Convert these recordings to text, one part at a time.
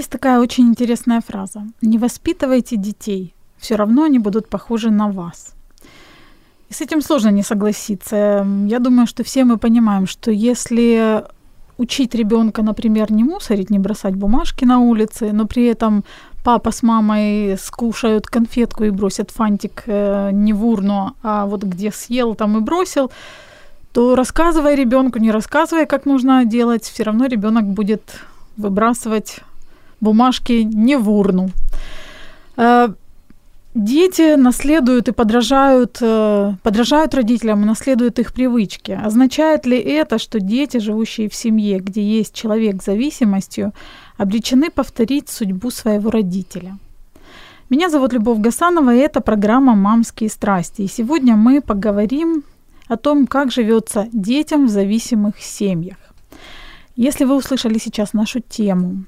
Есть такая очень интересная фраза. Не воспитывайте детей, все равно они будут похожи на вас. И с этим сложно не согласиться. Я думаю, что все мы понимаем, что если учить ребенка, например, не мусорить, не бросать бумажки на улице, но при этом папа с мамой скушают конфетку и бросят фантик э, не в урну, а вот где съел, там и бросил, то рассказывая ребенку, не рассказывая, как нужно делать, все равно ребенок будет выбрасывать бумажки не в урну. Э, дети наследуют и подражают, э, подражают родителям и наследуют их привычки. Означает ли это, что дети, живущие в семье, где есть человек с зависимостью, обречены повторить судьбу своего родителя? Меня зовут Любовь Гасанова, и это программа «Мамские страсти». И сегодня мы поговорим о том, как живется детям в зависимых семьях. Если вы услышали сейчас нашу тему,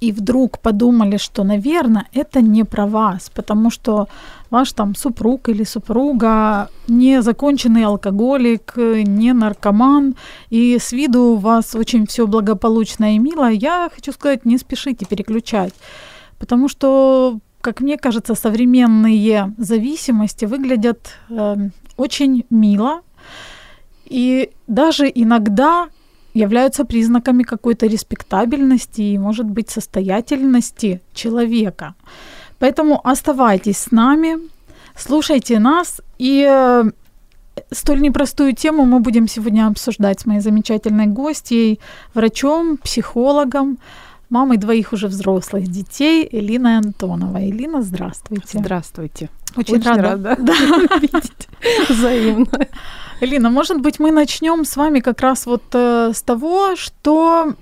и вдруг подумали, что, наверное, это не про вас, потому что ваш там супруг или супруга не законченный алкоголик, не наркоман, и с виду у вас очень все благополучно и мило, я хочу сказать, не спешите переключать, потому что, как мне кажется, современные зависимости выглядят э, очень мило, и даже иногда являются признаками какой-то респектабельности и, может быть, состоятельности человека. Поэтому оставайтесь с нами, слушайте нас, и э, столь непростую тему мы будем сегодня обсуждать с моей замечательной гостьей, врачом, психологом, мамой двоих уже взрослых детей Элиной Антоновой. Элина, здравствуйте. Здравствуйте. Очень, Очень рада, рада да. видеть взаимно. Элина, может быть, мы начнем с вами как раз вот э, с того, что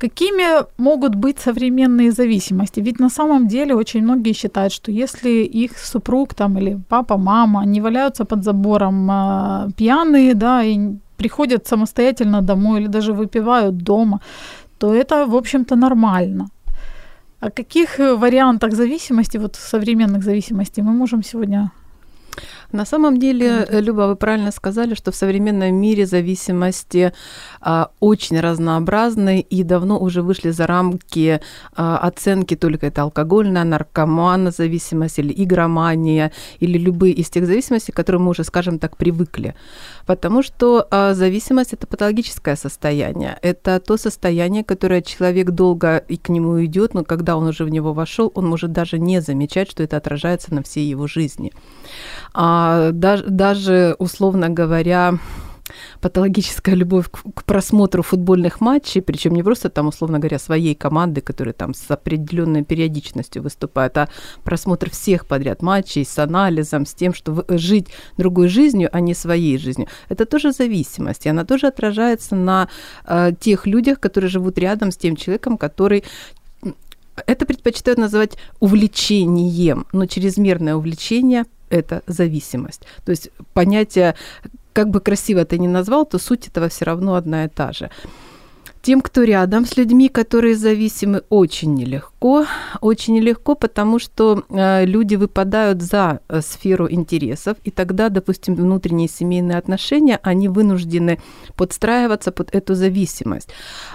какими могут быть современные зависимости? Ведь на самом деле очень многие считают, что если их супруг там или папа, мама не валяются под забором э, пьяные, да, и приходят самостоятельно домой или даже выпивают дома, то это, в общем-то, нормально. О каких вариантах зависимости, вот современных зависимостей мы можем сегодня на самом деле, Люба, вы правильно сказали, что в современном мире зависимости а, очень разнообразны и давно уже вышли за рамки а, оценки только это алкогольная, наркоманная зависимость или игромания, или любые из тех зависимостей, к которым мы уже, скажем так, привыкли. Потому что а, зависимость – это патологическое состояние. Это то состояние, которое человек долго и к нему идет, но когда он уже в него вошел, он может даже не замечать, что это отражается на всей его жизни. А, даже, даже, условно говоря, патологическая любовь к, просмотру футбольных матчей, причем не просто там, условно говоря, своей команды, которые там с определенной периодичностью выступают, а просмотр всех подряд матчей с анализом, с тем, что жить другой жизнью, а не своей жизнью. Это тоже зависимость, и она тоже отражается на э, тех людях, которые живут рядом с тем человеком, который это предпочитают называть увлечением, но чрезмерное увлечение – это зависимость. То есть понятие, как бы красиво ты ни назвал, то суть этого все равно одна и та же. Тем, кто рядом с людьми, которые зависимы, очень нелегко. Очень нелегко, потому что э, люди выпадают за э, сферу интересов, и тогда, допустим, внутренние семейные отношения, они вынуждены подстраиваться под эту зависимость.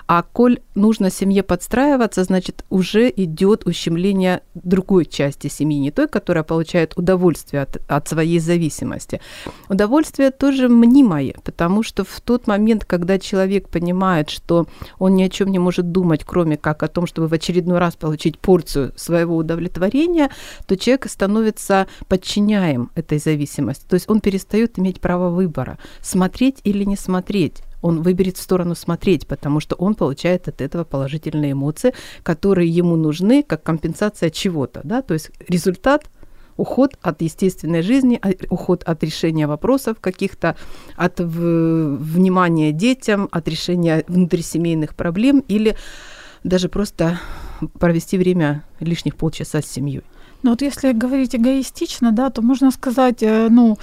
А коль нужно семье подстраиваться, значит, уже идет ущемление другой части семьи, не той, которая получает удовольствие от, от своей зависимости. Удовольствие тоже мнимое, потому что в тот момент, когда человек понимает, что он ни о чем не может думать, кроме как о том, чтобы в очередной раз получить порцию своего удовлетворения, то человек становится подчиняем этой зависимости. То есть он перестает иметь право выбора, смотреть или не смотреть он выберет в сторону смотреть, потому что он получает от этого положительные эмоции, которые ему нужны как компенсация чего-то, да, то есть результат уход от естественной жизни, а, уход от решения вопросов каких-то, от внимания детям, от решения внутрисемейных проблем или даже просто провести время лишних полчаса с семьей. Ну вот если говорить эгоистично, да, то можно сказать, э, ну,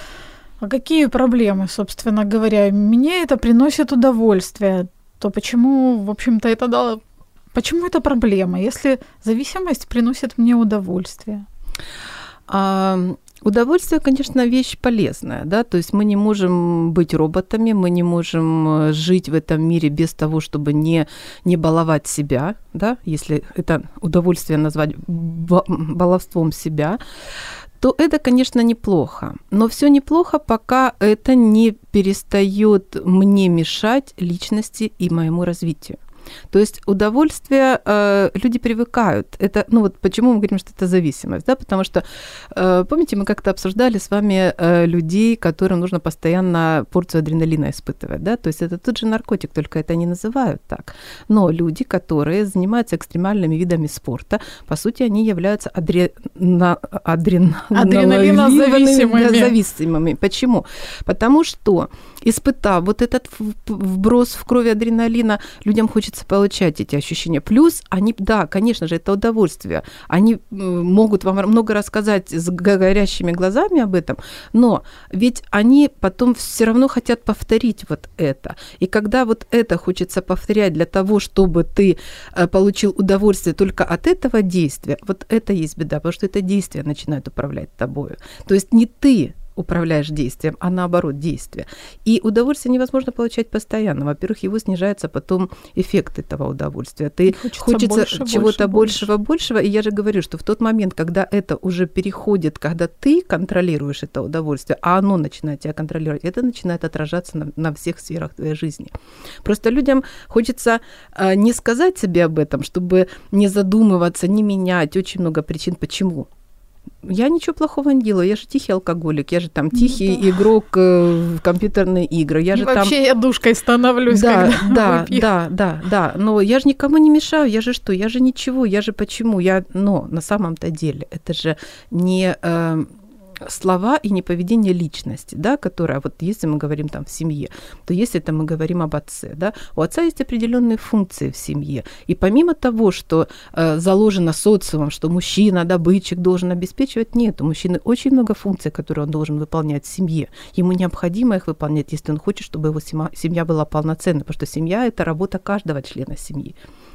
а какие проблемы, собственно говоря? Мне это приносит удовольствие. То почему, в общем-то, это да, почему это проблема, если зависимость приносит мне удовольствие? А, Удовольствие, конечно, вещь полезная, да, то есть мы не можем быть роботами, мы не можем э, жить в этом мире без того, чтобы не, не баловать себя, да, если это удовольствие назвать баловством себя, то это, конечно, неплохо. Но все неплохо, пока это не перестает мне мешать личности и моему развитию. То есть удовольствие э, люди привыкают. Это, ну вот почему мы говорим, что это зависимость, да, потому что, э, помните, мы как-то обсуждали с вами э, людей, которым нужно постоянно порцию адреналина испытывать, да, то есть это тот же наркотик, только это не называют так. Но люди, которые занимаются экстремальными видами спорта, по сути, они являются адре... на... адрен... адреналинозависимыми. зависимыми. Почему? Потому что, испытав вот этот вброс в крови адреналина, людям хочется хочется получать эти ощущения. Плюс они, да, конечно же, это удовольствие. Они могут вам много рассказать с горящими глазами об этом, но ведь они потом все равно хотят повторить вот это. И когда вот это хочется повторять для того, чтобы ты э, получил удовольствие только от этого действия, вот это есть беда, потому что это действие начинает управлять тобою. То есть не ты управляешь действием, а наоборот действие. И удовольствие невозможно получать постоянно. Во-первых, его снижается потом эффект этого удовольствия. Ты хочется, хочется больше, чего-то больше, большего, большего. И я же говорю, что в тот момент, когда это уже переходит, когда ты контролируешь это удовольствие, а оно начинает тебя контролировать, это начинает отражаться на, на всех сферах твоей жизни. Просто людям хочется э, не сказать себе об этом, чтобы не задумываться, не менять. Очень много причин, почему я ничего плохого не делаю, я же тихий алкоголик, я же там ну тихий да. игрок э, в компьютерные игры, я же Вообще там... я душкой становлюсь, да, да, выпью. да, да, да, но я же никому не мешаю, я же что, я же ничего, я же почему, я, но на самом-то деле это же не... Э, слова и не поведение личности, да, которая, вот если мы говорим там в семье, то если это мы говорим об отце, да, у отца есть определенные функции в семье. И помимо того, что э, заложено социумом, что мужчина, добытчик должен обеспечивать, нет, у мужчины очень много функций, которые он должен выполнять в семье. Ему необходимо их выполнять, если он хочет, чтобы его семья была полноценной, потому что семья – это работа каждого члена семьи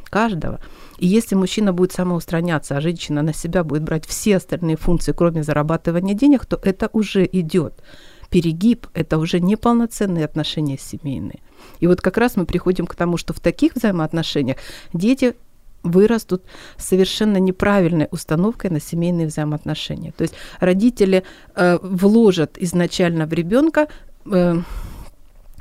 каждого. И если мужчина будет самоустраняться, а женщина на себя будет брать все остальные функции, кроме зарабатывания денег, то это уже идет. Перегиб – это уже неполноценные отношения семейные. И вот как раз мы приходим к тому, что в таких взаимоотношениях дети вырастут с совершенно неправильной установкой на семейные взаимоотношения. То есть родители э, вложат изначально в ребенка э,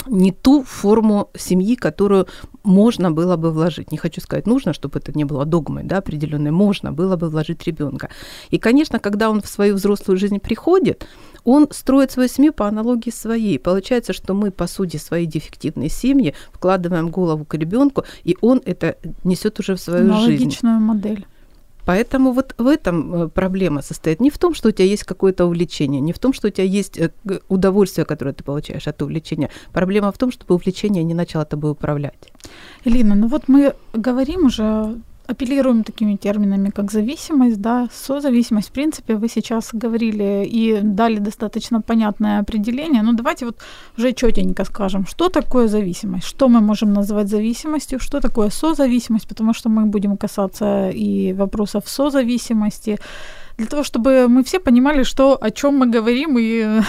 не ту форму семьи, которую можно было бы вложить. Не хочу сказать нужно, чтобы это не было догмой, да, определенной. Можно было бы вложить ребенка. И, конечно, когда он в свою взрослую жизнь приходит, он строит свою семью по аналогии своей. Получается, что мы, по сути, свои дефективные семьи вкладываем голову к ребенку, и он это несет уже в свою Аналогичную жизнь. Аналогичную модель. Поэтому вот в этом э, проблема состоит. Не в том, что у тебя есть какое-то увлечение, не в том, что у тебя есть э, удовольствие, которое ты получаешь от увлечения. Проблема в том, чтобы увлечение не начало тобой управлять. Элина, ну вот мы говорим уже апеллируем такими терминами, как зависимость, да, созависимость. В принципе, вы сейчас говорили и дали достаточно понятное определение. Но давайте вот уже четенько скажем, что такое зависимость, что мы можем называть зависимостью, что такое созависимость, потому что мы будем касаться и вопросов созависимости, для того, чтобы мы все понимали, что, о чем мы говорим и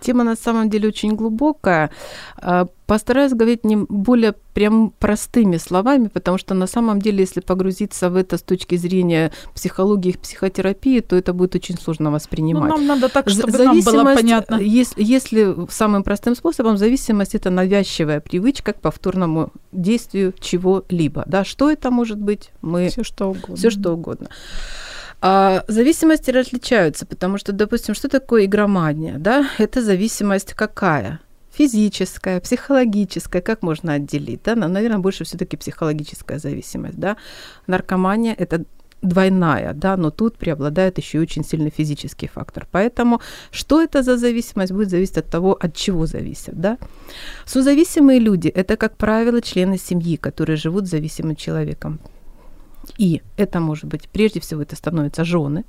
Тема на самом деле очень глубокая. А, постараюсь говорить не более прям простыми словами, потому что на самом деле, если погрузиться в это с точки зрения психологии и психотерапии, то это будет очень сложно воспринимать. Ну, нам надо так, чтобы нам было понятно. Если, если самым простым способом, зависимость – это навязчивая привычка к повторному действию чего-либо. Да, что это может быть? Мы... Все что угодно. Все что угодно. А зависимости различаются, потому что, допустим, что такое игромания? Да? Это зависимость какая? Физическая, психологическая, как можно отделить? Да? Наверное, больше все-таки психологическая зависимость. Да? Наркомания – это двойная, да, но тут преобладает еще и очень сильный физический фактор. Поэтому что это за зависимость будет зависеть от того, от чего зависит, да. Созависимые люди – это, как правило, члены семьи, которые живут зависимым человеком. И это может быть, прежде всего, это становятся жены.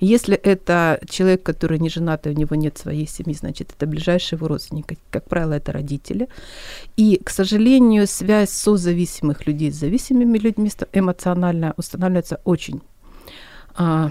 Если это человек, который не женат, и у него нет своей семьи, значит, это ближайшие его родственники. Как правило, это родители. И, к сожалению, связь созависимых людей с зависимыми людьми эмоционально устанавливается очень а,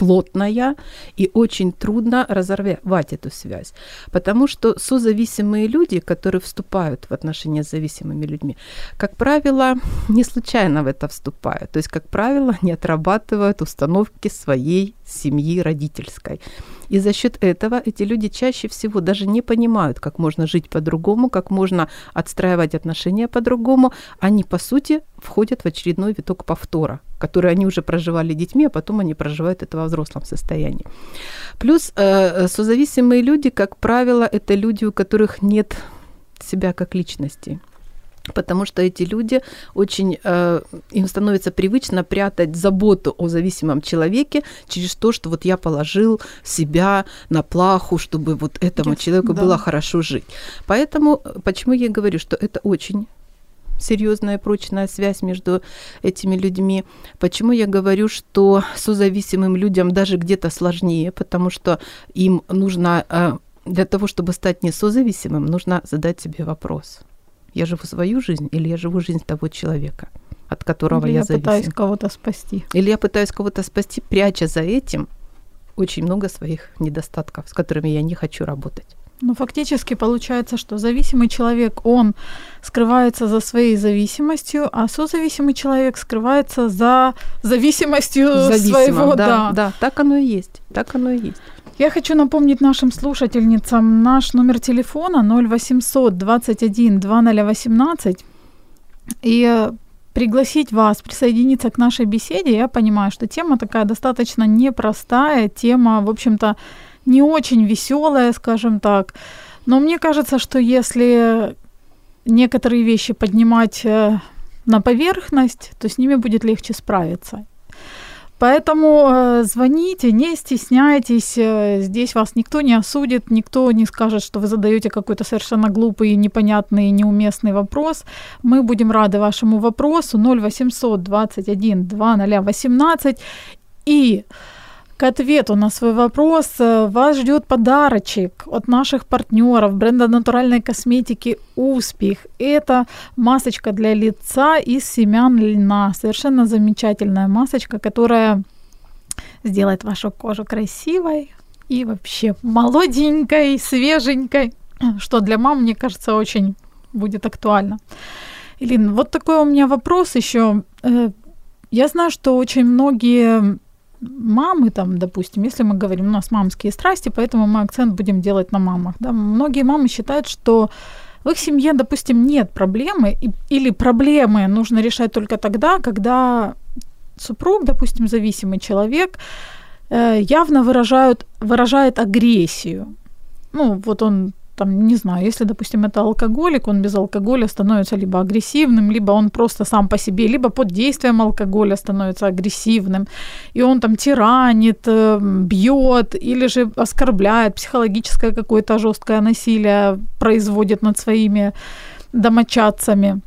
плотная, и очень трудно разорвать эту связь. Потому что созависимые люди, которые вступают в отношения с зависимыми людьми, как правило, не случайно в это вступают. То есть, как правило, не отрабатывают установки своей семьи родительской. И за счет этого эти люди чаще всего даже не понимают, как можно жить по-другому, как можно отстраивать отношения по-другому. Они, по сути, входят в очередной виток повтора, который они уже проживали детьми, а потом они проживают это во взрослом состоянии. Плюс э, созависимые люди, как правило, это люди, у которых нет себя как личности потому что эти люди очень, э, им становится привычно прятать заботу о зависимом человеке через то, что вот я положил себя на плаху, чтобы вот этому человеку да. было хорошо жить. Поэтому, почему я говорю, что это очень серьезная прочная связь между этими людьми. Почему я говорю, что созависимым людям даже где-то сложнее, потому что им нужно э, для того, чтобы стать не созависимым, нужно задать себе вопрос – я живу свою жизнь или я живу жизнь того человека, от которого или я, я зависим. пытаюсь кого-то спасти. Или я пытаюсь кого-то спасти, пряча за этим очень много своих недостатков, с которыми я не хочу работать. Ну, фактически получается, что зависимый человек, он скрывается за своей зависимостью, а созависимый человек скрывается за зависимостью Зависимо, своего. Да, да, да, так оно и есть. Так оно и есть. Я хочу напомнить нашим слушательницам наш номер телефона 0800 21 2018 и э, пригласить вас присоединиться к нашей беседе. Я понимаю, что тема такая достаточно непростая, тема, в общем-то, не очень веселая, скажем так. Но мне кажется, что если некоторые вещи поднимать э, на поверхность, то с ними будет легче справиться. Поэтому э, звоните, не стесняйтесь, э, здесь вас никто не осудит, никто не скажет, что вы задаете какой-то совершенно глупый, непонятный, неуместный вопрос. Мы будем рады вашему вопросу 0800 21 2018 и к ответу на свой вопрос э, вас ждет подарочек от наших партнеров бренда натуральной косметики «Успех». Это масочка для лица из семян льна. Совершенно замечательная масочка, которая сделает вашу кожу красивой и вообще молоденькой, свеженькой, что для мам, мне кажется, очень будет актуально. Илин, вот такой у меня вопрос еще. Э, я знаю, что очень многие мамы, там, допустим, если мы говорим, у нас мамские страсти, поэтому мы акцент будем делать на мамах. Да? Многие мамы считают, что в их семье, допустим, нет проблемы, или проблемы нужно решать только тогда, когда супруг, допустим, зависимый человек, э, явно выражают, выражает агрессию. Ну, вот он там, не знаю, если, допустим, это алкоголик, он без алкоголя становится либо агрессивным, либо он просто сам по себе, либо под действием алкоголя становится агрессивным, и он там тиранит, э, бьет или же оскорбляет, психологическое какое-то жесткое насилие производит над своими домочадцами.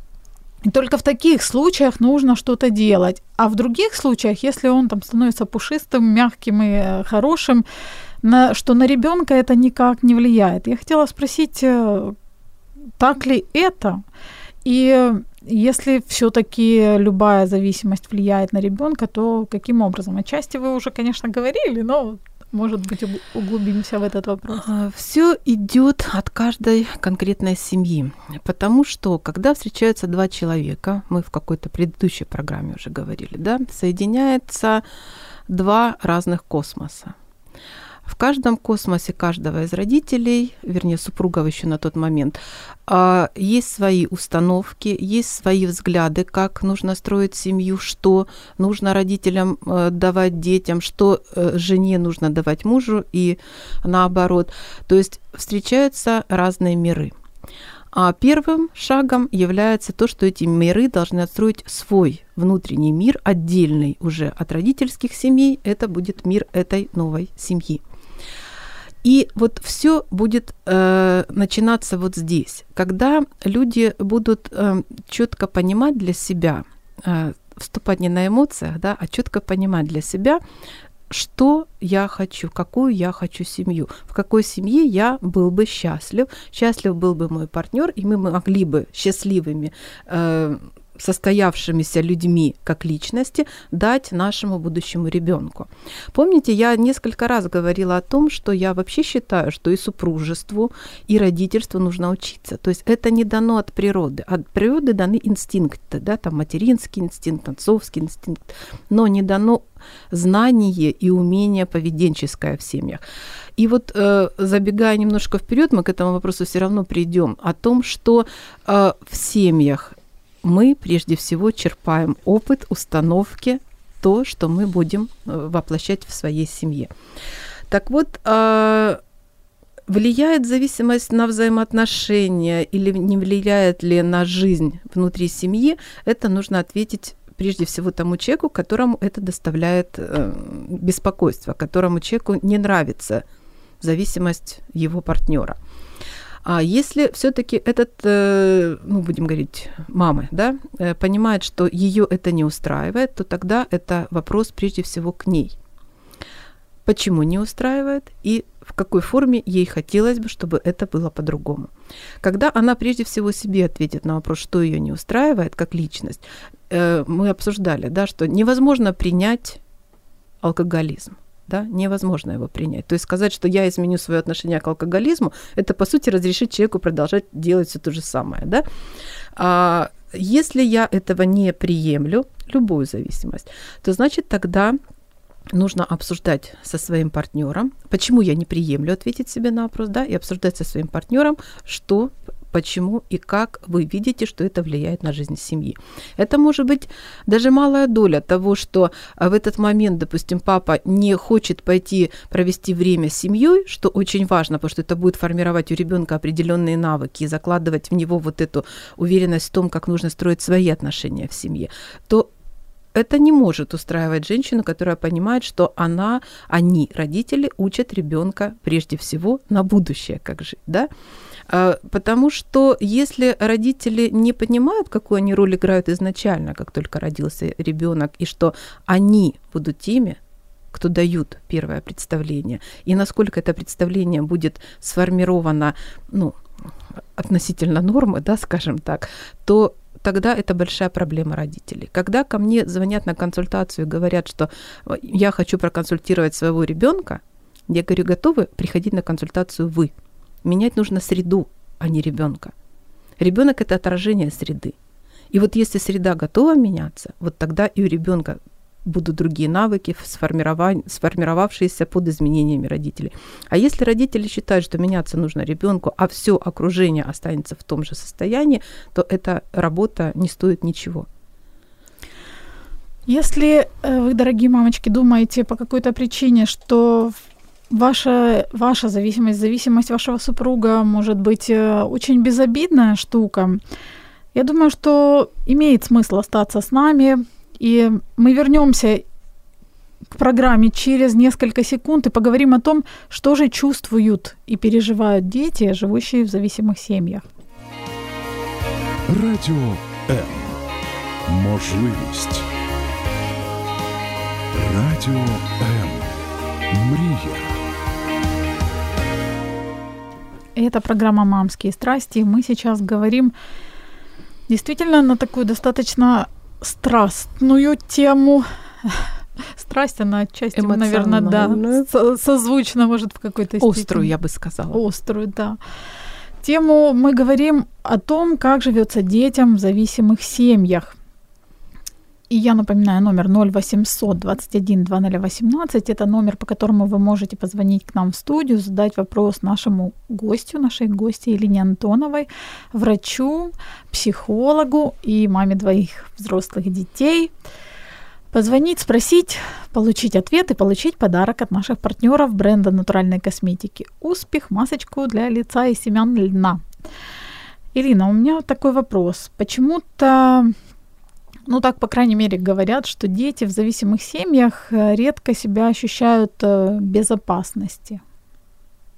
И только в таких случаях нужно что-то делать. А в других случаях, если он там становится пушистым, мягким и хорошим, на, что на ребенка это никак не влияет. Я хотела спросить, э, так ли это? И если все-таки любая зависимость влияет на ребенка, то каким образом? Отчасти вы уже, конечно, говорили, но может быть, углубимся в этот вопрос? А, Все идет от каждой конкретной семьи. Потому что, когда встречаются два человека, мы в какой-то предыдущей программе уже говорили, да, соединяются два разных космоса. В каждом космосе каждого из родителей, вернее, супругов еще на тот момент, а, есть свои установки, есть свои взгляды, как нужно строить семью, что нужно родителям э, давать детям, что э, жене нужно давать мужу и наоборот. То есть встречаются разные миры. А первым шагом является то, что эти миры должны отстроить свой внутренний мир, отдельный уже от родительских семей. Это будет мир этой новой семьи. И вот все будет э, начинаться вот здесь, когда люди будут э, четко понимать для себя, э, вступать не на эмоциях, да, а четко понимать для себя, что я хочу, какую я хочу семью, в какой семье я был бы счастлив, счастлив был бы мой партнер, и мы могли бы счастливыми э, состоявшимися людьми как личности дать нашему будущему ребенку. Помните, я несколько раз говорила о том, что я вообще считаю, что и супружеству, и родительству нужно учиться. То есть это не дано от природы. От природы даны инстинкты, да, там материнский инстинкт, отцовский инстинкт, но не дано знание и умение поведенческое в семьях. И вот э, забегая немножко вперед, мы к этому вопросу все равно придем о том, что э, в семьях мы прежде всего черпаем опыт, установки, то, что мы будем э, воплощать в своей семье. Так вот, а, влияет зависимость на взаимоотношения или не влияет ли на жизнь внутри семьи, это нужно ответить прежде всего тому человеку, которому это доставляет э, беспокойство, которому человеку не нравится зависимость его партнера. А если все-таки этот, э, ну, будем говорить, мамы, да, э, понимает, что ее это не устраивает, то тогда это вопрос прежде всего к ней. Почему не устраивает и в какой форме ей хотелось бы, чтобы это было по-другому. Когда она прежде всего себе ответит на вопрос, что ее не устраивает как личность, э, мы обсуждали, да, что невозможно принять алкоголизм да, невозможно его принять. То есть сказать, что я изменю свое отношение к алкоголизму, это, по сути, разрешить человеку продолжать делать все то же самое, да. А если я этого не приемлю, любую зависимость, то значит тогда нужно обсуждать со своим партнером, почему я не приемлю, ответить себе на вопрос, да, и обсуждать со своим партнером, что почему и как вы видите, что это влияет на жизнь семьи. Это может быть даже малая доля того, что а, в этот момент, допустим, папа не хочет пойти провести время с семьей, что очень важно, потому что это будет формировать у ребенка определенные навыки и закладывать в него вот эту уверенность в том, как нужно строить свои отношения в семье, то это не может устраивать женщину, которая понимает, что она, они, родители, учат ребенка прежде всего на будущее, как жить, да? А, потому что если родители не понимают, какую они роль играют изначально, как только родился ребенок, и что они будут теми, кто дают первое представление, и насколько это представление будет сформировано, ну, относительно нормы, да, скажем так, то тогда это большая проблема родителей. Когда ко мне звонят на консультацию и говорят, что я хочу проконсультировать своего ребенка, я говорю, готовы приходить на консультацию вы – Менять нужно среду, а не ребенка. Ребенок это отражение среды. И вот если среда готова меняться, вот тогда и у ребенка будут другие навыки, сформировавшиеся под изменениями родителей. А если родители считают, что меняться нужно ребенку, а все окружение останется в том же состоянии, то эта работа не стоит ничего. Если э, вы, дорогие мамочки, думаете по какой-то причине, что Ваша, ваша зависимость, зависимость вашего супруга может быть э, очень безобидная штука. Я думаю, что имеет смысл остаться с нами, и мы вернемся к программе через несколько секунд и поговорим о том, что же чувствуют и переживают дети, живущие в зависимых семьях. Радіо М. Можливість. Радіо М. Мрія. Это программа «Мамские страсти». Мы сейчас говорим действительно на такую достаточно страстную тему. Страсть, она отчасти, наверное, да, созвучно, может, в какой-то степени. Острую, я бы сказала. Острую, да. Тему мы говорим о том, как живется детям в зависимых семьях. И я напоминаю, номер 0800 21 2018 – это номер, по которому вы можете позвонить к нам в студию, задать вопрос нашему гостю, нашей гости Елене Антоновой, врачу, психологу и маме двоих взрослых детей. Позвонить, спросить, получить ответ и получить подарок от наших партнеров бренда натуральной косметики «Успех» масочку для лица и семян льна. Ирина, у меня такой вопрос. Почему-то ну, так, по крайней мере, говорят, что дети в зависимых семьях э, редко себя ощущают э, безопасности.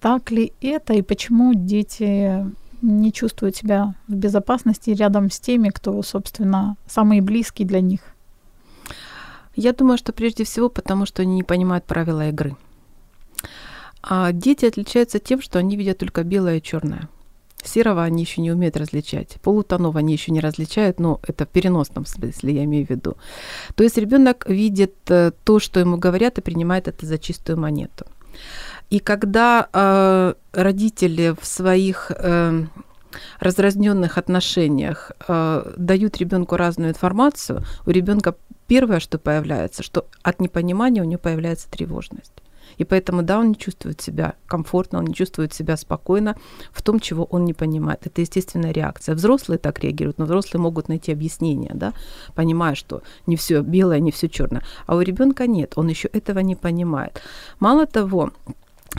Так ли это и почему дети не чувствуют себя в безопасности рядом с теми, кто, собственно, самые близкие для них? Я думаю, что прежде всего потому, что они не понимают правила игры. А дети отличаются тем, что они видят только белое и черное. Серого они еще не умеют различать. Полутонов они еще не различают, но это в переносном смысле, я имею в виду. То есть ребенок видит э, то, что ему говорят, и принимает это за чистую монету. И когда э, родители в своих э, разразненных отношениях э, дают ребенку разную информацию, у ребенка первое, что появляется, что от непонимания у него появляется тревожность. И поэтому, да, он не чувствует себя комфортно, он не чувствует себя спокойно в том, чего он не понимает. Это естественная реакция. Взрослые так реагируют, но взрослые могут найти объяснение, да, понимая, что не все белое, не все черное. А у ребенка нет, он еще этого не понимает. Мало того,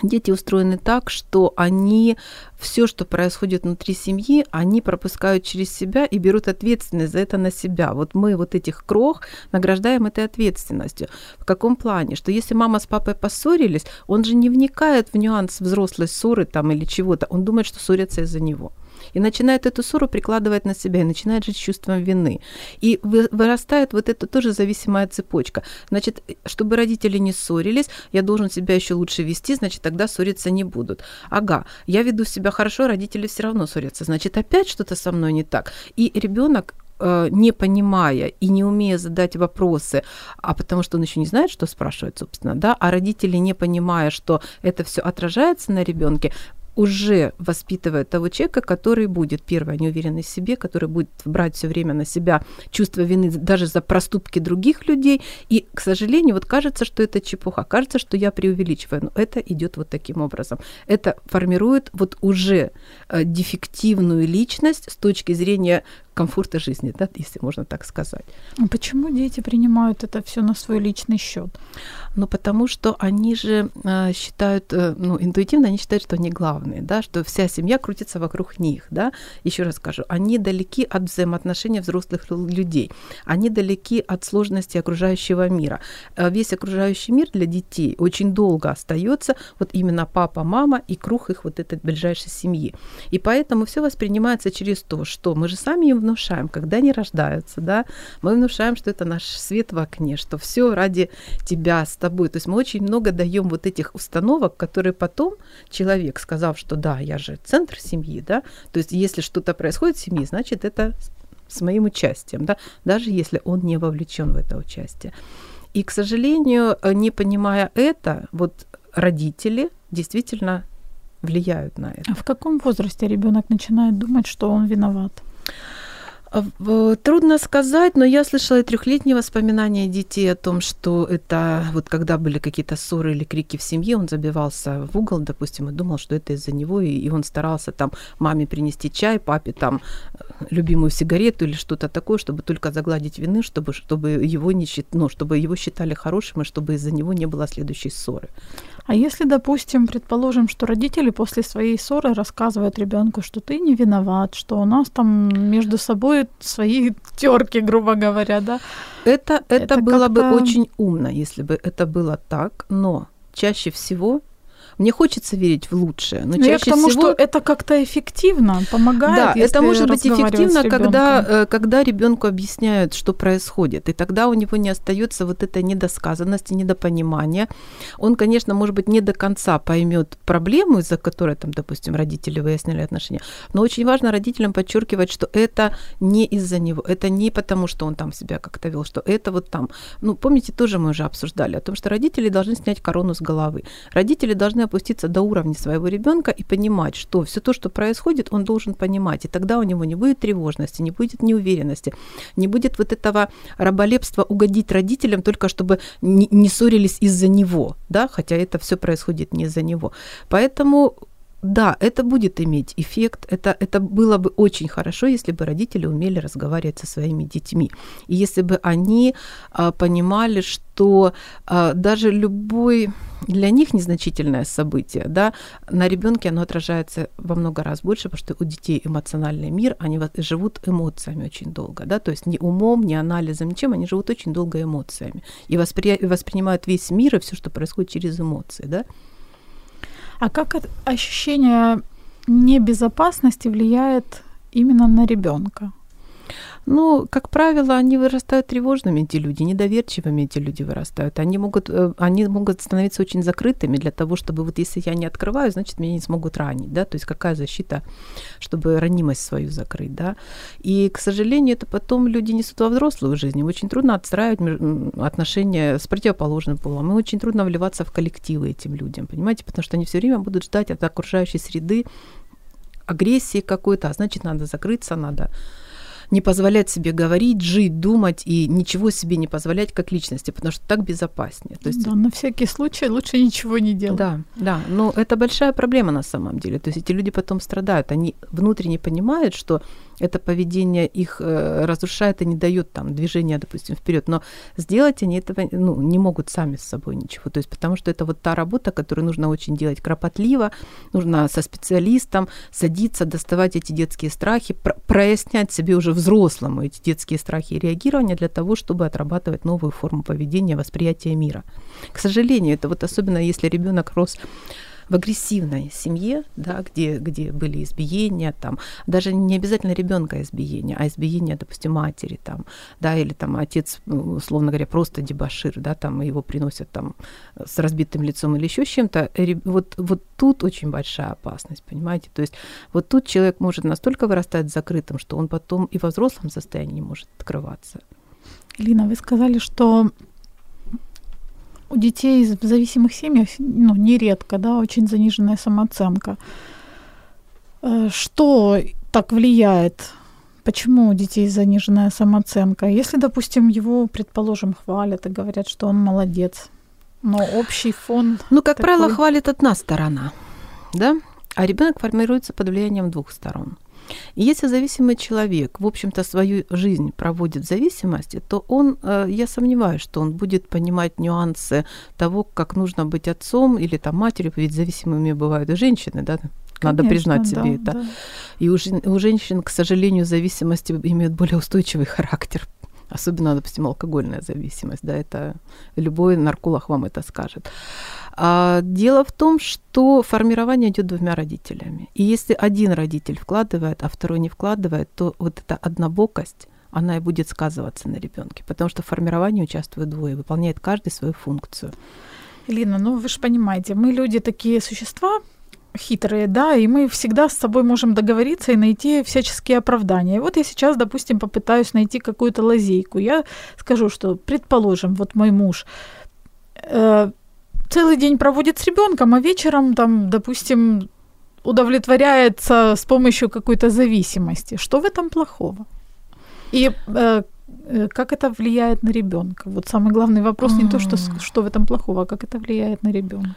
Дети устроены так, что они все, что происходит внутри семьи, они пропускают через себя и берут ответственность за это на себя. Вот мы вот этих крох награждаем этой ответственностью. В каком плане? Что если мама с папой поссорились, он же не вникает в нюанс взрослой ссоры там или чего-то. Он думает, что ссорятся из-за него и начинает эту ссору прикладывать на себя, и начинает жить чувством вины. И вырастает вот эта тоже зависимая цепочка. Значит, чтобы родители не ссорились, я должен себя еще лучше вести, значит, тогда ссориться не будут. Ага, я веду себя хорошо, родители все равно ссорятся, значит, опять что-то со мной не так. И ребенок э, не понимая и не умея задать вопросы, а потому что он еще не знает, что спрашивать, собственно, да, а родители не понимая, что это все отражается на ребенке, уже воспитывает того человека, который будет, первое, неуверенный в себе, который будет брать все время на себя чувство вины даже за проступки других людей. И, к сожалению, вот кажется, что это чепуха, кажется, что я преувеличиваю, но это идет вот таким образом. Это формирует вот уже э, дефективную личность с точки зрения комфорта жизни, да, если можно так сказать. А почему дети принимают это все на свой личный счет? Ну, потому что они же э, считают, э, ну, интуитивно они считают, что они главные, да, что вся семья крутится вокруг них, да. Еще раз скажу, они далеки от взаимоотношений взрослых людей, они далеки от сложности окружающего мира. Э, весь окружающий мир для детей очень долго остается вот именно папа, мама и круг их вот этой ближайшей семьи. И поэтому все воспринимается через то, что мы же сами им внушаем, когда они рождаются, да, мы внушаем, что это наш свет в окне, что все ради тебя, с тобой. То есть мы очень много даем вот этих установок, которые потом человек, сказав, что да, я же центр семьи, да, то есть если что-то происходит в семье, значит это с моим участием, да, даже если он не вовлечен в это участие. И, к сожалению, не понимая это, вот родители действительно влияют на это. А в каком возрасте ребенок начинает думать, что он виноват? Трудно сказать, но я слышала трехлетние воспоминания детей о том, что это вот когда были какие-то ссоры или крики в семье, он забивался в угол, допустим, и думал, что это из-за него, и, и он старался там маме принести чай, папе там э, любимую сигарету или что-то такое, чтобы только загладить вины, чтобы, чтобы его не ну, чтобы его считали хорошим, и чтобы из-за него не было следующей ссоры. А если, допустим, предположим, что родители после своей ссоры рассказывают ребенку, что ты не виноват, что у нас там между собой свои терки, грубо говоря, да? Это, это, это было бы очень умно, если бы это было так, но чаще всего мне хочется верить в лучшее, но, но чаще я к тому, всего... что это как-то эффективно помогает. Да, это может быть эффективно, когда, э, когда ребенку объясняют, что происходит, и тогда у него не остается вот этой недосказанности, недопонимания. Он, конечно, может быть, не до конца поймет проблему, из-за которой, там, допустим, родители выяснили отношения, но очень важно родителям подчеркивать, что это не из-за него, это не потому, что он там себя как-то вел, что это вот там. Ну, помните, тоже мы уже обсуждали о том, что родители должны снять корону с головы. Родители должны опуститься до уровня своего ребенка и понимать, что все то, что происходит, он должен понимать. И тогда у него не будет тревожности, не будет неуверенности, не будет вот этого раболепства угодить родителям только чтобы не, не ссорились из-за него, да, хотя это все происходит не из-за него. Поэтому да, это будет иметь эффект. Это, это было бы очень хорошо, если бы родители умели разговаривать со своими детьми. И если бы они а, понимали, что а, даже любой для них незначительное событие, да, на ребенке оно отражается во много раз больше, потому что у детей эмоциональный мир, они живут эмоциями очень долго, да, то есть не умом, не анализом, ничем, они живут очень долго эмоциями и воспри... воспринимают весь мир и все, что происходит через эмоции, да. А как ощущение небезопасности влияет именно на ребенка? Ну, как правило, они вырастают тревожными, эти люди, недоверчивыми эти люди вырастают. Они могут, э, они могут становиться очень закрытыми для того, чтобы вот если я не открываю, значит, меня не смогут ранить, да, то есть какая защита, чтобы ранимость свою закрыть, да. И, к сожалению, это потом люди несут во взрослую жизнь. Им очень трудно отстраивать отношения с противоположным полом. И очень трудно вливаться в коллективы этим людям, понимаете, потому что они все время будут ждать от окружающей среды агрессии какой-то, а значит, надо закрыться, надо не позволять себе говорить, жить, думать и ничего себе не позволять как личности, потому что так безопаснее. То есть, да, на всякий случай лучше ничего не делать. Да, да, но это большая проблема на самом деле. То есть эти люди потом страдают, они внутренне понимают, что это поведение их э, разрушает и не дает там движения, допустим, вперед. Но сделать они этого ну, не могут сами с собой ничего. То есть потому что это вот та работа, которую нужно очень делать кропотливо, нужно со специалистом садиться, доставать эти детские страхи, про- прояснять себе уже взрослому эти детские страхи и реагирования для того, чтобы отрабатывать новую форму поведения, восприятия мира. К сожалению, это вот особенно если ребенок рос в агрессивной семье, да, где, где были избиения, там, даже не обязательно ребенка избиения, а избиения, допустим, матери, там, да, или там отец, условно говоря, просто дебашир, да, там его приносят там с разбитым лицом или еще чем-то, вот, вот тут очень большая опасность, понимаете, то есть вот тут человек может настолько вырастать закрытым, что он потом и во взрослом состоянии не может открываться. Лина, вы сказали, что у детей в зависимых семьях, ну, нередко, да, очень заниженная самооценка. Э, что так влияет? Почему у детей заниженная самооценка? Если, допустим, его, предположим, хвалят и говорят, что он молодец, но общий фон... Ну, как такой... правило, хвалит одна сторона, да? А ребенок формируется под влиянием двух сторон. И если зависимый человек, в общем-то, свою жизнь проводит в зависимости, то он, э, я сомневаюсь, что он будет понимать нюансы того, как нужно быть отцом или там матерью, ведь зависимыми бывают и женщины, да, надо Конечно, признать себе да, это. Да. И у, у женщин, к сожалению, зависимости имеют более устойчивый характер. Особенно, допустим, алкогольная зависимость, да, это любой нарколог вам это скажет. А дело в том, что формирование идет двумя родителями. И если один родитель вкладывает, а второй не вкладывает, то вот эта однобокость, она и будет сказываться на ребенке, потому что в формировании участвуют двое, выполняет каждый свою функцию. Лина, ну вы же понимаете, мы люди такие существа, хитрые, да, и мы всегда с собой можем договориться и найти всяческие оправдания. Вот я сейчас, допустим, попытаюсь найти какую-то лазейку. Я скажу, что, предположим, вот мой муж э, целый день проводит с ребенком, а вечером там, допустим, удовлетворяется с помощью какой-то зависимости. Что в этом плохого? И э, э как это влияет на ребенка? Вот самый главный вопрос не то, что, что в этом плохого, а как это влияет на ребенка.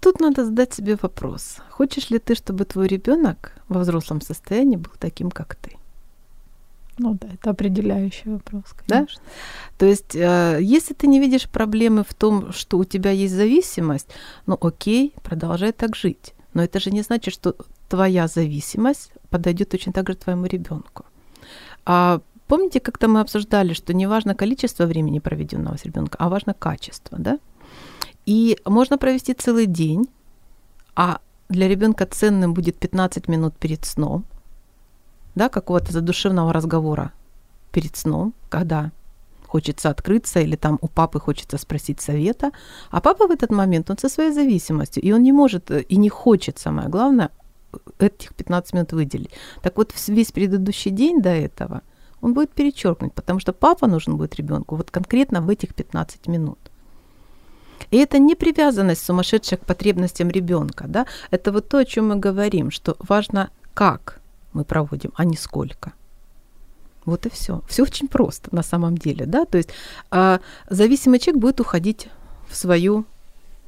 Тут надо задать себе вопрос. Хочешь ли ты, чтобы твой ребенок во взрослом состоянии был таким, как ты? Ну да, это определяющий вопрос, конечно. Да? То есть, э, если ты не видишь проблемы в том, что у тебя есть зависимость, ну окей, продолжай так жить. Но это же не значит, что твоя зависимость подойдет точно так же твоему ребенку. А помните, как-то мы обсуждали, что не важно количество времени, проведенного с ребенком, а важно качество, да? И можно провести целый день, а для ребенка ценным будет 15 минут перед сном, да, какого-то задушевного разговора перед сном, когда хочется открыться или там у папы хочется спросить совета, а папа в этот момент, он со своей зависимостью, и он не может э, и не хочет, самое главное, этих 15 минут выделить. Так вот, весь предыдущий день до этого он будет перечеркнут, потому что папа нужен будет ребенку вот конкретно в этих 15 минут. И это не привязанность сумасшедшая к потребностям ребенка, да, это вот то, о чем мы говорим, что важно как мы проводим, а не сколько. Вот и все. Все очень просто на самом деле, да, то есть а, зависимый человек будет уходить в свою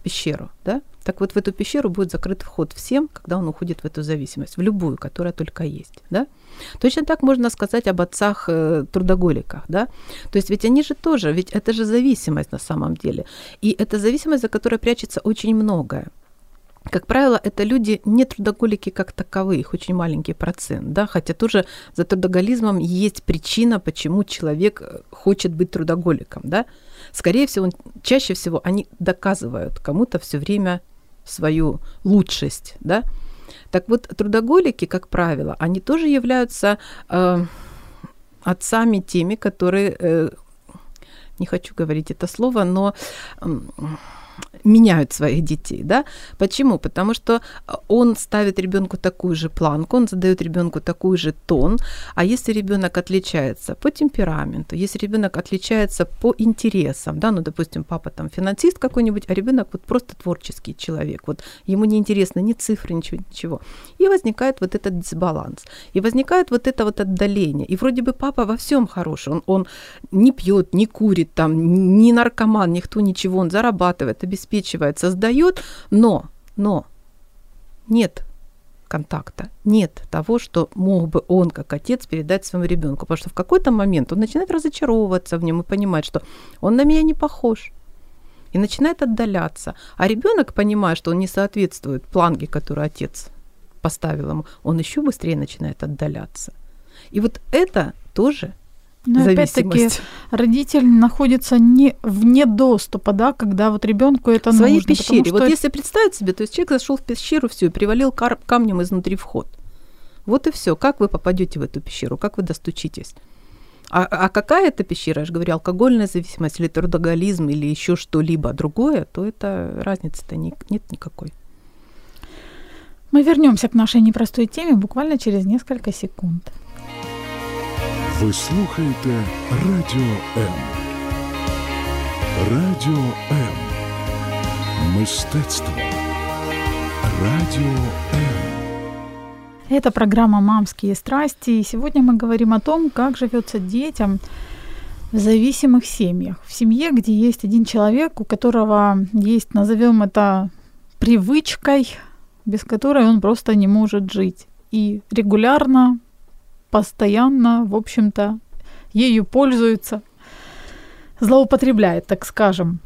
пещеру, да, так вот в эту пещеру будет закрыт вход всем, когда он уходит в эту зависимость, в любую, которая только есть, да. Точно так можно сказать об отцах-трудоголиках, э, да. То есть ведь они же тоже, ведь это же зависимость на самом деле. И это зависимость, за которой прячется очень многое. Как правило, это люди не трудоголики как таковые, их очень маленький процент, да, хотя тоже за трудоголизмом есть причина, почему человек э, хочет быть трудоголиком, да. Скорее всего, чаще всего они доказывают кому-то все время свою лучшесть, да. Так вот, трудоголики, как правило, они тоже являются э, отцами теми, которые, э, не хочу говорить это слово, но меняют своих детей, да? Почему? Потому что он ставит ребенку такую же планку, он задает ребенку такой же тон, а если ребенок отличается по темпераменту, если ребенок отличается по интересам, да, ну, допустим, папа там финансист какой-нибудь, а ребенок вот просто творческий человек, вот ему не интересно ни цифры, ничего, ничего. И возникает вот этот дисбаланс, и возникает вот это вот отдаление. И вроде бы папа во всем хороший, он, он не пьет, не курит, там, не наркоман, никто ничего, он зарабатывает, обеспечивает, создает, но, но нет контакта, нет того, что мог бы он, как отец, передать своему ребенку. Потому что в какой-то момент он начинает разочаровываться в нем и понимать, что он на меня не похож. И начинает отдаляться. А ребенок, понимая, что он не соответствует планке, которую отец поставил ему, он еще быстрее начинает отдаляться. И вот это тоже но опять-таки родитель находится не вне доступа, да, когда вот ребенку это в своей нужно. пещере. Вот если представить себе, то есть человек зашел в пещеру, все, привалил камнем изнутри вход. Вот и все. Как вы попадете в эту пещеру? Как вы достучитесь? А, а какая это пещера? Я же говорю, алкогольная зависимость или трудоголизм или еще что-либо другое, то это разницы-то не, нет никакой. Мы вернемся к нашей непростой теме буквально через несколько секунд. Ви слухаєте Радіо М. Радіо М. Мистецтво. Радіо М. Это программа «Мамские страсти», и сегодня мы говорим о том, как живется детям в зависимых семьях. В семье, где есть один человек, у которого есть, назовем это, привычкой, без которой он просто не может жить. И регулярно постоянно, в общем-то, ею пользуется, злоупотребляет, так скажем.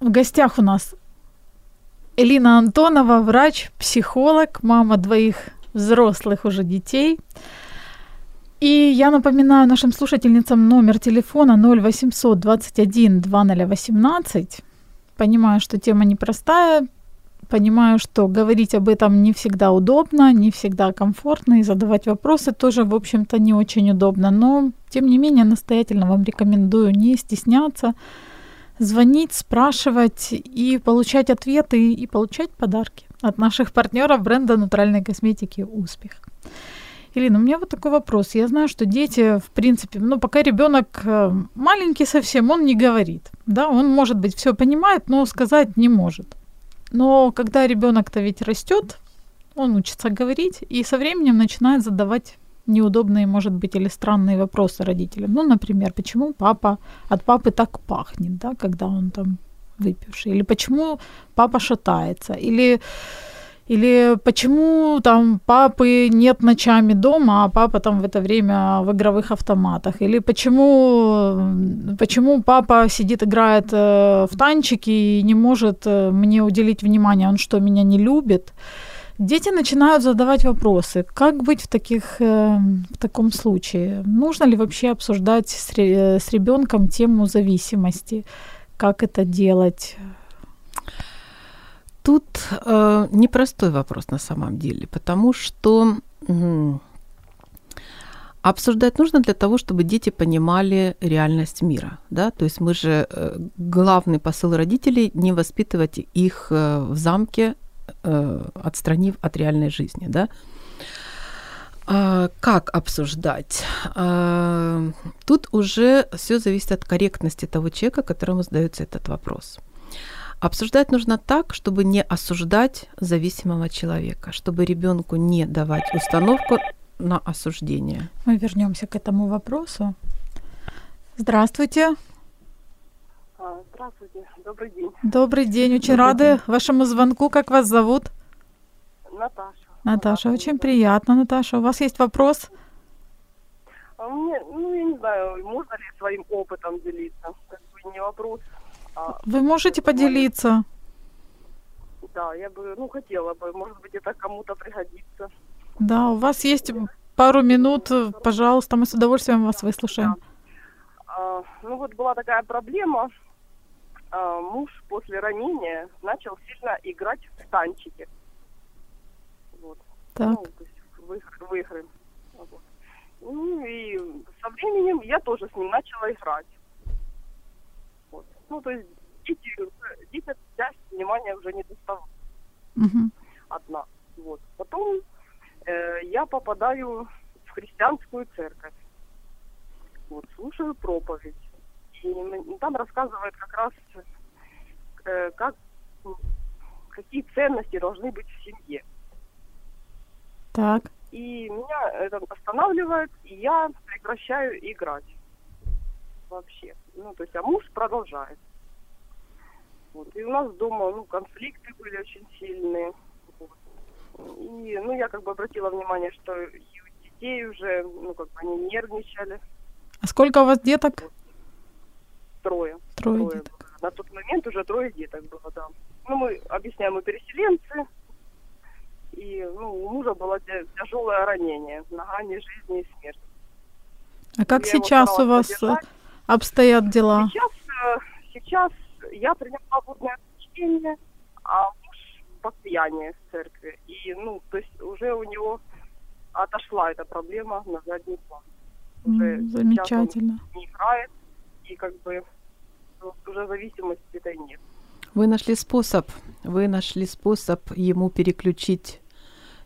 В гостях у нас Элина Антонова, врач, психолог, мама двоих взрослых уже детей. И я напоминаю нашим слушательницам номер телефона 0800 21 2018. Понимаю, что тема непростая, Понимаю, что говорить об этом не всегда удобно, не всегда комфортно, и задавать вопросы тоже, в общем-то, не очень удобно. Но, тем не менее, настоятельно вам рекомендую не стесняться, звонить, спрашивать и получать ответы и получать подарки от наших партнеров бренда натуральной косметики «Успех». Ирина, у меня вот такой вопрос. Я знаю, что дети, в принципе, ну, пока ребенок э, маленький совсем, он не говорит. Да, он, может быть, все понимает, но сказать не может. Но когда ребенок-то ведь растет, он учится говорить и со временем начинает задавать неудобные, может быть, или странные вопросы родителям. Ну, например, почему папа от папы так пахнет, да, когда он там выпивший, или почему папа шатается, или или почему там папы нет ночами дома, а папа там в это время в игровых автоматах? Или почему, почему папа сидит, играет э, в танчики и не может э, мне уделить внимание? Он что, меня не любит? Дети начинают задавать вопросы. Как быть в, таких, э, в таком случае? Нужно ли вообще обсуждать с, с ребенком тему зависимости? Как это делать? Тут э, непростой вопрос на самом деле, потому что э, обсуждать нужно для того, чтобы дети понимали реальность мира. Да? То есть мы же э, главный посыл родителей не воспитывать их э, в замке, э, отстранив от реальной жизни. Да? А, как обсуждать? А, тут уже все зависит от корректности того человека, которому задается этот вопрос. Обсуждать нужно так, чтобы не осуждать зависимого человека, чтобы ребенку не давать установку на осуждение. Мы вернемся к этому вопросу. Здравствуйте. А, здравствуйте, добрый день. Добрый день, очень добрый рады день. вашему звонку. Как вас зовут? Наташа. Наташа, очень приятно, Наташа. У вас есть вопрос? А мне, ну, я не знаю, можно ли своим опытом делиться? Как бы не вопрос. Вы можете поделиться? Да, я бы, ну, хотела бы, может быть, это кому-то пригодится. Да, у вас есть пару минут, пожалуйста, мы с удовольствием вас выслушаем. Да. А, ну, вот была такая проблема. Муж после ранения начал сильно играть в танчики. Вот. Так. Ну, то есть в игры. В игры. Вот. Ну и со временем я тоже с ним начала играть. Ну, то есть дети, дети часть внимания уже не доставала Мгм. одна. Вот. Потом э, я попадаю в христианскую церковь. Вот, слушаю проповедь. И там рассказывают как раз, э, как, м, какие ценности должны быть в семье. Так. И меня это останавливает, и я прекращаю играть. Вообще. Ну, то есть, а муж продолжает. Вот. И у нас дома, ну, конфликты были очень сильные. Вот. И, ну, я как бы обратила внимание, что и у детей уже, ну, как бы они нервничали. А сколько у вас деток? Трое. Трое Трое деток. было. На тот момент уже трое деток было, да. Ну, мы объясняем, мы переселенцы. И, ну, у мужа было тя- тяжелое ранение. Нога не жизни и смерти. А как Я сейчас у вас э, поддержать. Обстоят дела? Сейчас, э, сейчас я приняла водное отречение, а муж постояние в церкви. И, ну, то есть уже у него отошла эта проблема на задний план. Уже сейчас Замечательно. он не играет, и как бы уже зависимости этой нет. Вы нашли способ, вы нашли способ ему переключить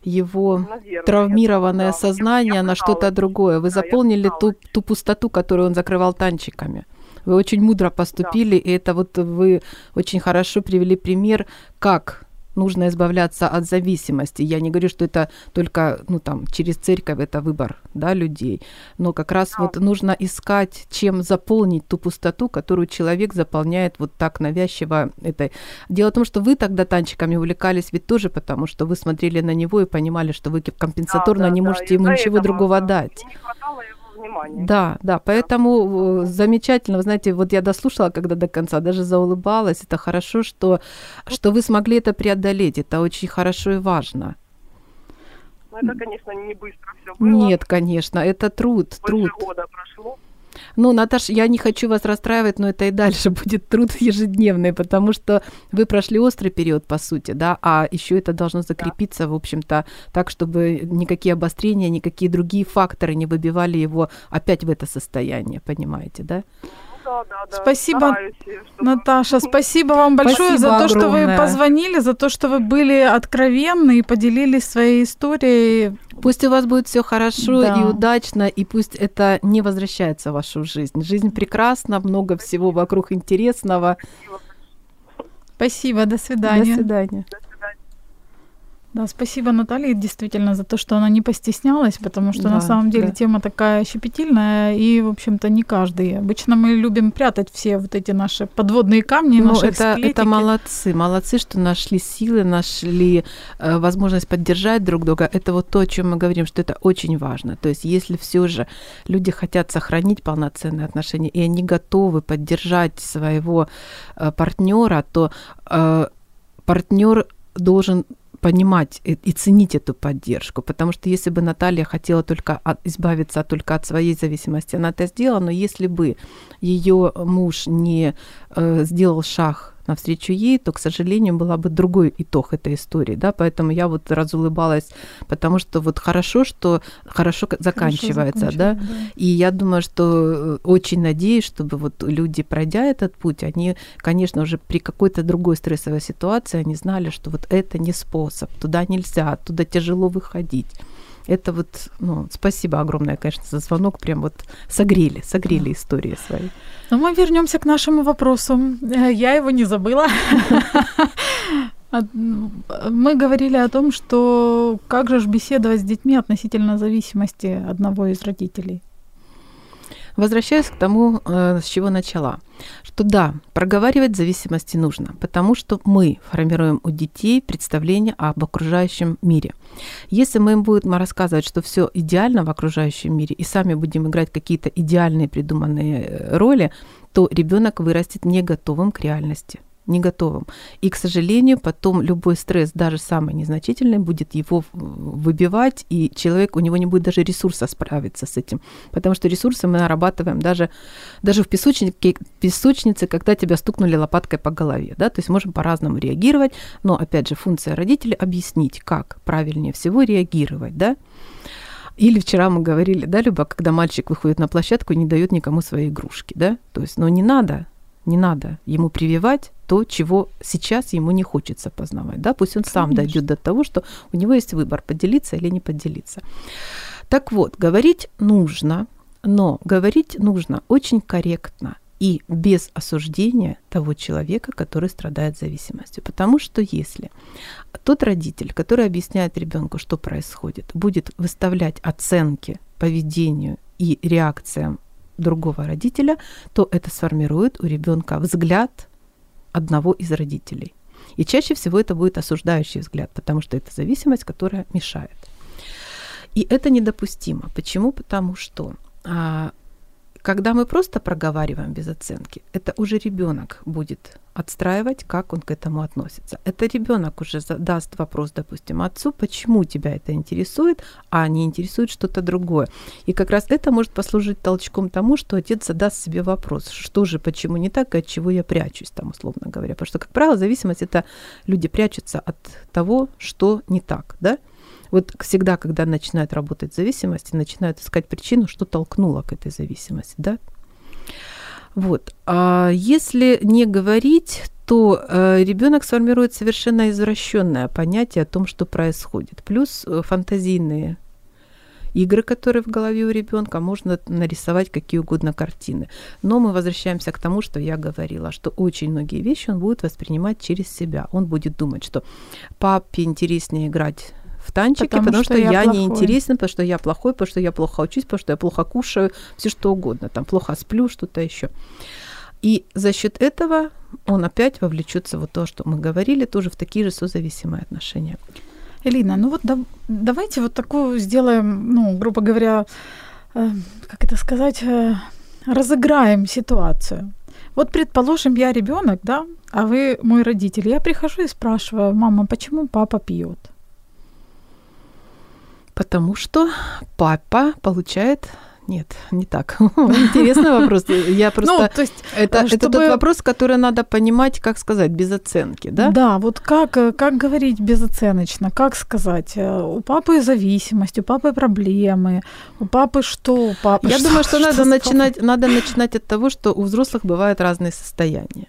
его Наверное, травмированное да. сознание на что-то другое. Вы Да, заполнили ту, ту пустоту, которую он закрывал танчиками. Вы очень мудро поступили, и это вот вы очень хорошо привели пример, как нужно избавляться от зависимости. Я не говорю, что это только, ну, там, через церковь, это выбор, да, людей. Но как раз Да. вот нужно искать, чем заполнить ту пустоту, которую человек заполняет вот так навязчиво этой. Дело в том, что вы тогда танчиками увлекались ведь тоже потому, что вы смотрели на него и понимали, что вы компенсаторно Да, да, не да, можете ему ничего этого, другого да, дать. Не хватало его внимания. Да, да, поэтому э, замечательно, вы знаете, вот я дослушала, когда до конца, даже заулыбалась, это хорошо, что, что вы смогли это преодолеть, это очень хорошо и важно. Но это, конечно, не быстро все было. Нет, конечно, это труд, Больше труд. года прошло. Ну, Наташ, я не хочу вас расстраивать, но это и дальше будет труд ежедневный, потому что вы прошли острый период, по сути, да, а еще это должно закрепиться, в общем-то, так, чтобы никакие обострения, никакие другие факторы не выбивали его опять в это состояние, понимаете, да? Да, да, да. Спасибо, Стараюсь, чтобы- Наташа, спасибо вам большое Спасибо за то, что вы огромное. позвонили, за то, что вы были откровенны и поделились своей историей. Пусть у вас будет все хорошо Да. и удачно, и пусть это не возвращается в вашу жизнь. Жизнь прекрасна, много всего вокруг интересного. Спасибо, до До свидания. До свидания. Да, спасибо Наталье действительно за то, что она не постеснялась, потому что Да, на самом деле да. тема такая щепетильная, и, в общем-то, не каждый. Обычно мы любим прятать все вот эти наши подводные камни, Ну, наши это, это молодцы, молодцы, что нашли силы, нашли э, возможность поддержать друг друга. Это вот то, о чем мы говорим, что это очень важно. То есть, если все же люди хотят сохранить полноценные отношения, и они готовы поддержать своего э, партнера, то э, партнер должен понимать и, и ценить эту поддержку, потому что если бы Наталья хотела только от- избавиться только от своей зависимости, она это сделала, но если бы ее муж не э, сделал шаг навстречу ей, то, к сожалению, была бы другой итог этой истории, да, поэтому я вот разулыбалась, потому что вот хорошо, что хорошо Хорошо заканчивается, да, закончилось, и я думаю, что э, очень надеюсь, чтобы вот люди, пройдя этот путь, они, конечно, уже при какой-то другой стрессовой ситуации, они знали, что вот это не способ, туда нельзя, оттуда тяжело выходить. Это вот, ну, спасибо огромное, конечно, за звонок. Прям вот согрели, согрели истории свои. Но мы вернемся к нашему вопросу. Э, Я его не забыла. М, Мы говорили о том, что как же беседовать с детьми относительно зависимости одного из родителей. Возвращаясь к тому, э, с чего начала, что да, проговаривать зависимости нужно, потому что мы формируем у детей представление об окружающем мире. Если мы им будем рассказывать, что все идеально в окружающем мире, и сами будем играть какие-то идеальные придуманные э, роли, то ребенок вырастет не готовым к реальности не готовым. И, к сожалению, потом любой стресс, даже самый незначительный, будет его выбивать, и человек, у него не будет даже ресурса справиться с этим. Потому что ресурсы мы нарабатываем даже, даже в песочнике, песочнице, когда тебя стукнули лопаткой по голове. Да? То есть можем по-разному реагировать, но, опять же, функция родителей объяснить, как правильнее всего реагировать. Да? Или вчера мы говорили, да, Люба, когда мальчик выходит на площадку и не дает никому свои игрушки, да? То есть, ну не надо, не надо ему прививать то, чего сейчас ему не хочется познавать, да? Пусть он сам Конечно. дойдет до того, что у него есть выбор, поделиться или не поделиться. Так вот, говорить нужно, но говорить нужно очень корректно и без осуждения того человека, который страдает зависимостью. Потому что если тот родитель, который объясняет ребенку, что происходит, будет выставлять оценки поведению и реакциям другого родителя, то это сформирует у ребенка взгляд одного из родителей. И чаще всего это будет осуждающий взгляд, потому что это зависимость, которая мешает. И это недопустимо. Почему? Потому что а, когда мы просто проговариваем без оценки, это уже ребенок будет отстраивать, как он к этому относится. Это ребенок уже задаст вопрос, допустим, отцу, почему тебя это интересует, а не интересует что-то другое. И как раз это может послужить толчком тому, что отец задаст себе вопрос, что же, почему не так, и от чего я прячусь, там, условно говоря. Потому что, как правило, зависимость это люди прячутся от того, что не так, да? Вот всегда, когда начинают работать зависимости, начинают искать причину, что толкнуло к этой зависимости, да? Вот. А если не говорить, то э, ребенок сформирует совершенно извращенное понятие о том, что происходит. Плюс э, фантазийные игры, которые в голове у ребенка, можно нарисовать какие угодно картины. Но мы возвращаемся к тому, что я говорила, что очень многие вещи он будет воспринимать через себя. Он будет думать, что папе интереснее играть в танчики, потому, Потому что, что я я плохой. неинтересен, потому что я плохой, потому что я плохо учусь, потому что я плохо кушаю, все что угодно, там плохо сплю, что-то еще. И за счет этого он опять вовлечется в то, что мы говорили, тоже в такие же созависимые отношения. Элина, ну вот да- давайте вот такую сделаем, ну, грубо говоря, э, как это сказать, э, разыграем ситуацию. Вот предположим, я ребенок, да, а вы мой родитель. Я прихожу и спрашиваю, мама, почему папа пьет? Потому что папа получает... Нет, не так. Интересный вопрос. Я просто... Ну, то есть, это, э, это тот чтобы- вопрос, который надо понимать, как сказать, без оценки, да? да? вот как, э, как говорить безоценочно, как сказать, э, у папы зависимость, у папы проблемы, у папы что, у папы Я думаю, что надо с папой? начинать, надо начинать от того, что у взрослых бывают разные состояния.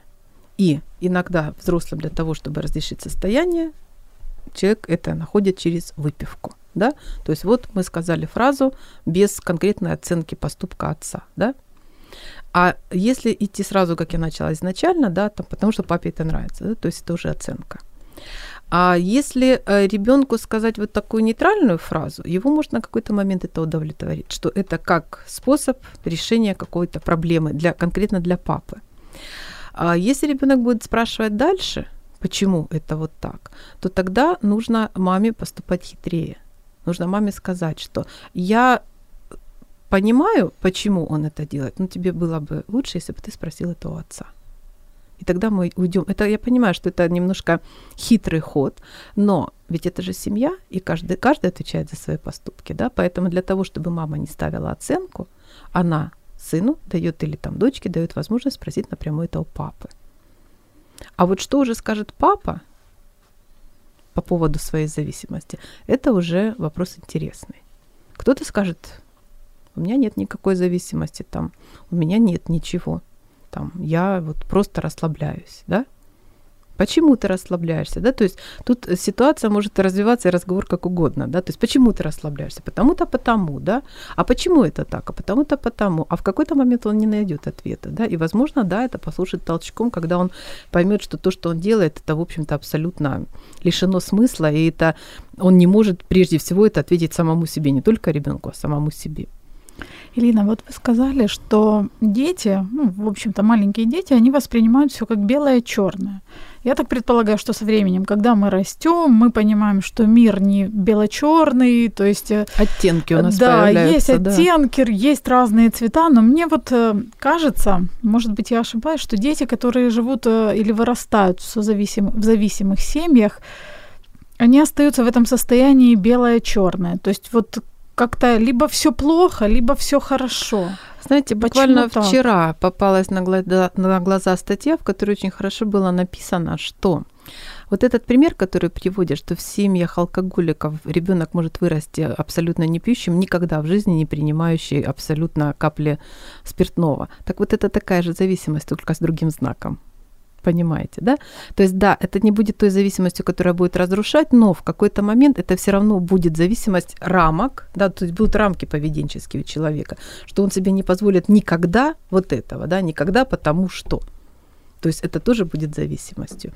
И иногда взрослым для того, чтобы разрешить состояние, человек это находит через выпивку. Да? То есть вот мы сказали фразу без конкретной оценки поступка отца. Да? А если идти сразу, как я начала изначально, да, там, потому что папе это нравится, да, то есть это уже оценка. А если ребенку сказать вот такую нейтральную фразу, его может на какой-то момент это удовлетворить, что это как способ решения какой-то проблемы для, конкретно для папы. А если ребенок будет спрашивать дальше, почему это вот так, то тогда нужно маме поступать хитрее. Нужно маме сказать, что я понимаю, почему он это делает, но тебе было бы лучше, если бы ты спросил это у отца. И тогда мы уйдем. Это я понимаю, что это немножко хитрый ход, но ведь это же семья, и каждый, каждый отвечает за свои поступки, да, поэтому для того, чтобы мама не ставила оценку, она сыну дает или там дочке дает возможность спросить напрямую это у папы. А вот что уже скажет папа по поводу своей зависимости, это уже вопрос интересный. Кто-то скажет, у меня нет никакой зависимости, там, у меня нет ничего, там, я вот просто расслабляюсь, да? Почему ты расслабляешься, да? То есть тут ситуация может развиваться и разговор как угодно, да? То есть почему ты расслабляешься? Потому-то потому, да? А почему это так? А потому-то потому. А в какой-то момент он не найдет ответа, да? И, возможно, да, это послужит толчком, когда он поймет, что то, что он делает, это, в общем-то, абсолютно лишено смысла, и это он не может прежде всего это ответить самому себе, не только ребенку, а самому себе. Ирина, вот вы сказали, что дети, ну, в общем-то, маленькие дети, они воспринимают все как белое и черное. Я так предполагаю, что со временем, когда мы растем, мы понимаем, что мир не бело-черный, то есть э, Оттенки у нас да, появляются. есть да. оттенки, есть разные цвета, но мне вот э, кажется, может быть, я ошибаюсь, что дети, которые живут э, или вырастают в зависимых семьях, они остаются в этом состоянии белое-черное. То есть вот как-то либо все плохо, либо все хорошо. Знаете, буквально Почему так? вчера попалась на глаза, на глаза статья, в которой очень хорошо было написано, что вот этот пример, который приводят, что в семьях алкоголиков ребенок может вырасти абсолютно не пьющим, никогда в жизни не принимающий абсолютно капли спиртного. Так вот это такая же зависимость, только с другим знаком. Понимаете, да? То есть, да, это не будет той зависимостью, которая будет разрушать, но в какой-то момент это все равно будет зависимость рамок, да, то есть будут рамки поведенческие у человека, что он себе не позволит никогда вот этого, да, никогда потому что. То есть это тоже будет зависимостью.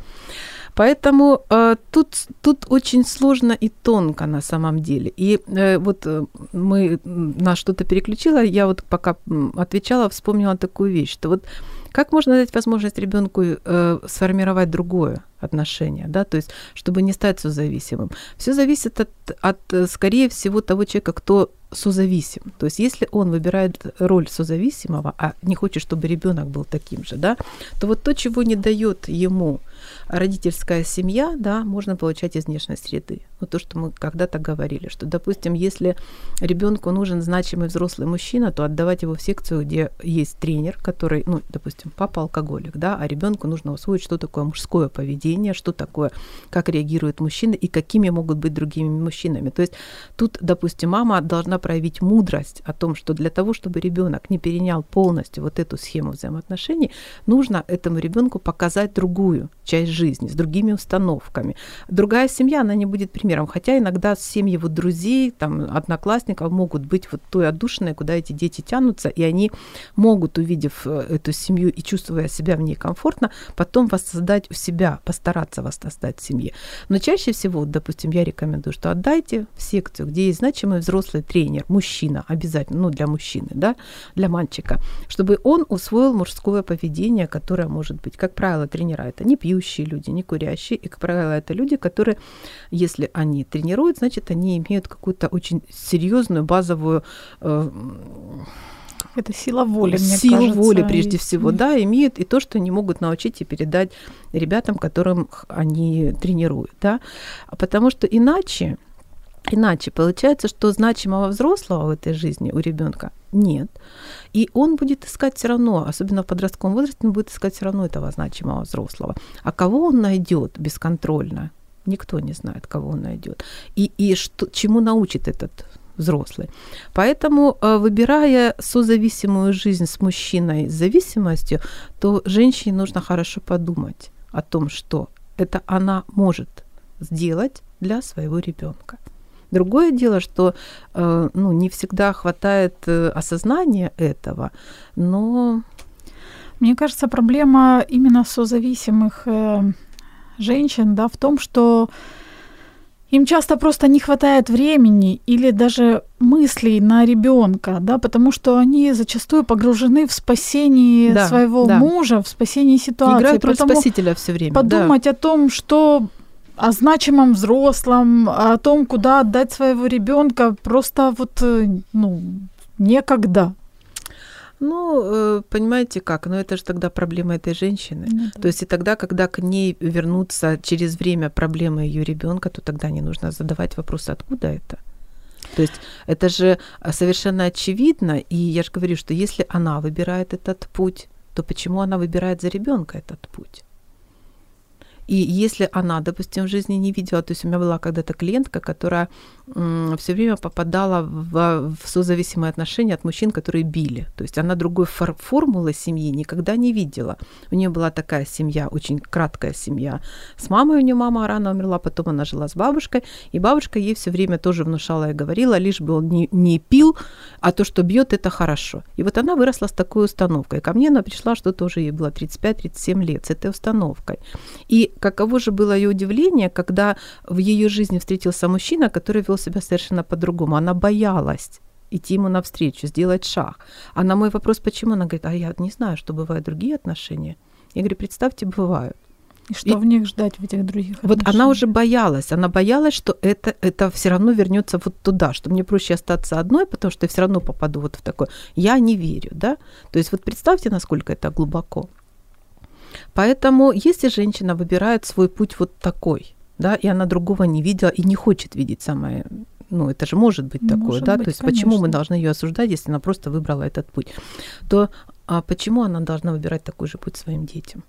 Поэтому э, тут, тут очень сложно и тонко на самом деле. И э, вот э, мы на что-то переключила, я вот пока отвечала, вспомнила такую вещь, что вот как можно дать возможность ребенку э, сформировать другое отношение, да, то есть чтобы не стать созависимым. Все зависит от, от, э, скорее всего, того человека, кто созависим. То есть если он выбирает роль созависимого, а не хочет, чтобы ребенок был таким же, да, то вот то, чего не дает ему родительская семья, да, можно получать из внешней среды. Вот то, что мы когда-то говорили, что, допустим, если ребенку нужен значимый взрослый мужчина, то отдавать его в секцию, где есть тренер, который, ну, допустим, папа алкоголик, да, а ребенку нужно усвоить, что такое мужское поведение, что такое, как реагируют мужчины и какими могут быть другими мужчинами. То есть тут, допустим, мама должна проявить мудрость о том, что для того, чтобы ребенок не перенял полностью вот эту схему взаимоотношений, нужно этому ребенку показать другую часть жизни, с другими установками. Другая семья, она не будет примером. Хотя иногда семьи вот друзей, там, одноклассников могут быть вот той отдушиной, куда эти дети тянутся, и они могут, увидев э, эту семью и чувствуя себя в ней комфортно, потом воссоздать у себя, постараться воссоздать в семье. Но чаще всего, допустим, я рекомендую, что отдайте в секцию, где есть значимый взрослый тренер, мужчина обязательно, ну, для мужчины, да, для мальчика, чтобы он усвоил мужское поведение, которое может быть, как правило, тренера это не пьющие люди, не курящие, и, как правило, это люди, которые, если они тренируют, значит, они имеют какую-то очень серьезную базовую э, Это сила воли, мне силу кажется, воли прежде и- всего, да, имеют и то, что они могут научить и передать ребятам, которым они тренируют, да, А потому что иначе, иначе получается, что значимого взрослого в этой жизни у ребенка нет, и он будет искать все равно, особенно в подростковом возрасте, он будет искать все равно этого значимого взрослого. А кого он найдет бесконтрольно? Никто не знает, кого он найдет. И, и что, чему научит этот взрослый. Поэтому, э, выбирая созависимую жизнь с мужчиной с зависимостью, то женщине нужно хорошо подумать о том, что это она может сделать для своего ребенка. Другое дело, что э, ну, не всегда хватает э, осознания этого, но Мне кажется, проблема именно созависимых женщин да, в том, что им часто просто не хватает времени или даже мыслей на ребенка, да, потому что они зачастую погружены в спасение Да, своего да. мужа, в спасении ситуации. играют роль спасителя все время. да. подумать о том, что о значимом взрослом, о том, куда отдать своего ребенка, просто вот, э, ну, некогда. Ну, э, понимаете как, но это же тогда проблема этой женщины. Ну да. То есть и тогда, когда к ней вернутся через время проблемы ее ребенка, то тогда не нужно задавать вопрос, откуда это. То есть это же а, совершенно очевидно, и я же говорю, что если она выбирает этот путь, то почему она выбирает за ребенка этот путь? И если она, допустим, в жизни не видела, то есть у меня была когда-то клиентка, которая все время попадала в, в созависимые отношения от мужчин, которые били. То есть она другой фор- формулы семьи никогда не видела. У нее была такая семья, очень краткая семья. С мамой у нее мама рано умерла, потом она жила с бабушкой, и бабушка ей все время тоже внушала и говорила, лишь бы он не, не пил, а то, что бьет, это хорошо. И вот она выросла с такой установкой. Ко мне она пришла, что тоже ей было 35-37 лет, с этой установкой. И каково же было ее удивление, когда в ее жизни встретился мужчина, который вел себя совершенно по-другому. Она боялась идти ему навстречу, сделать шаг. А на мой вопрос, почему, она говорит, а я не знаю, что бывают другие отношения. Я говорю, представьте, бывают. И что И- в них ждать в этих других Вот она отношениях? уже боялась, она боялась, что это, это все равно вернется вот туда, что мне проще остаться одной, потому что я все равно попаду вот в такое. Я не верю, да? То есть вот представьте, насколько это глубоко. Поэтому если женщина выбирает свой путь вот такой, да, и она другого не видела и не хочет видеть самое ну, это же может быть такое, Может да, быть, то есть почему мы конечно. должны ее осуждать, если она просто выбрала этот путь, то а почему она должна выбирать такой же путь своим детям?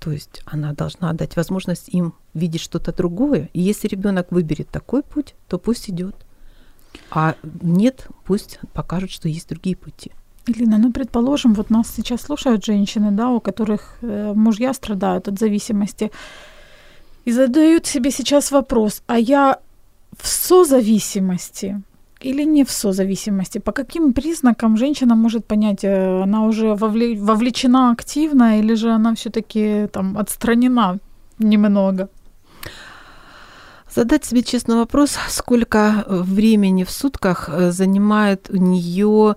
То есть она должна дать возможность им видеть что-то другое. И если ребенок выберет такой путь, то пусть идет. А нет, пусть покажут, что есть другие пути. Ирина, ну, предположим, вот нас сейчас слушают женщины, да, у которых э, мужья страдают от зависимости, и задают себе сейчас вопрос, а я в созависимости или не в созависимости? По каким признакам женщина может понять, э, она уже вовле- вовлечена активно или же она все таки там отстранена немного? Задать себе честный вопрос, сколько э, времени в сутках э, занимает у нее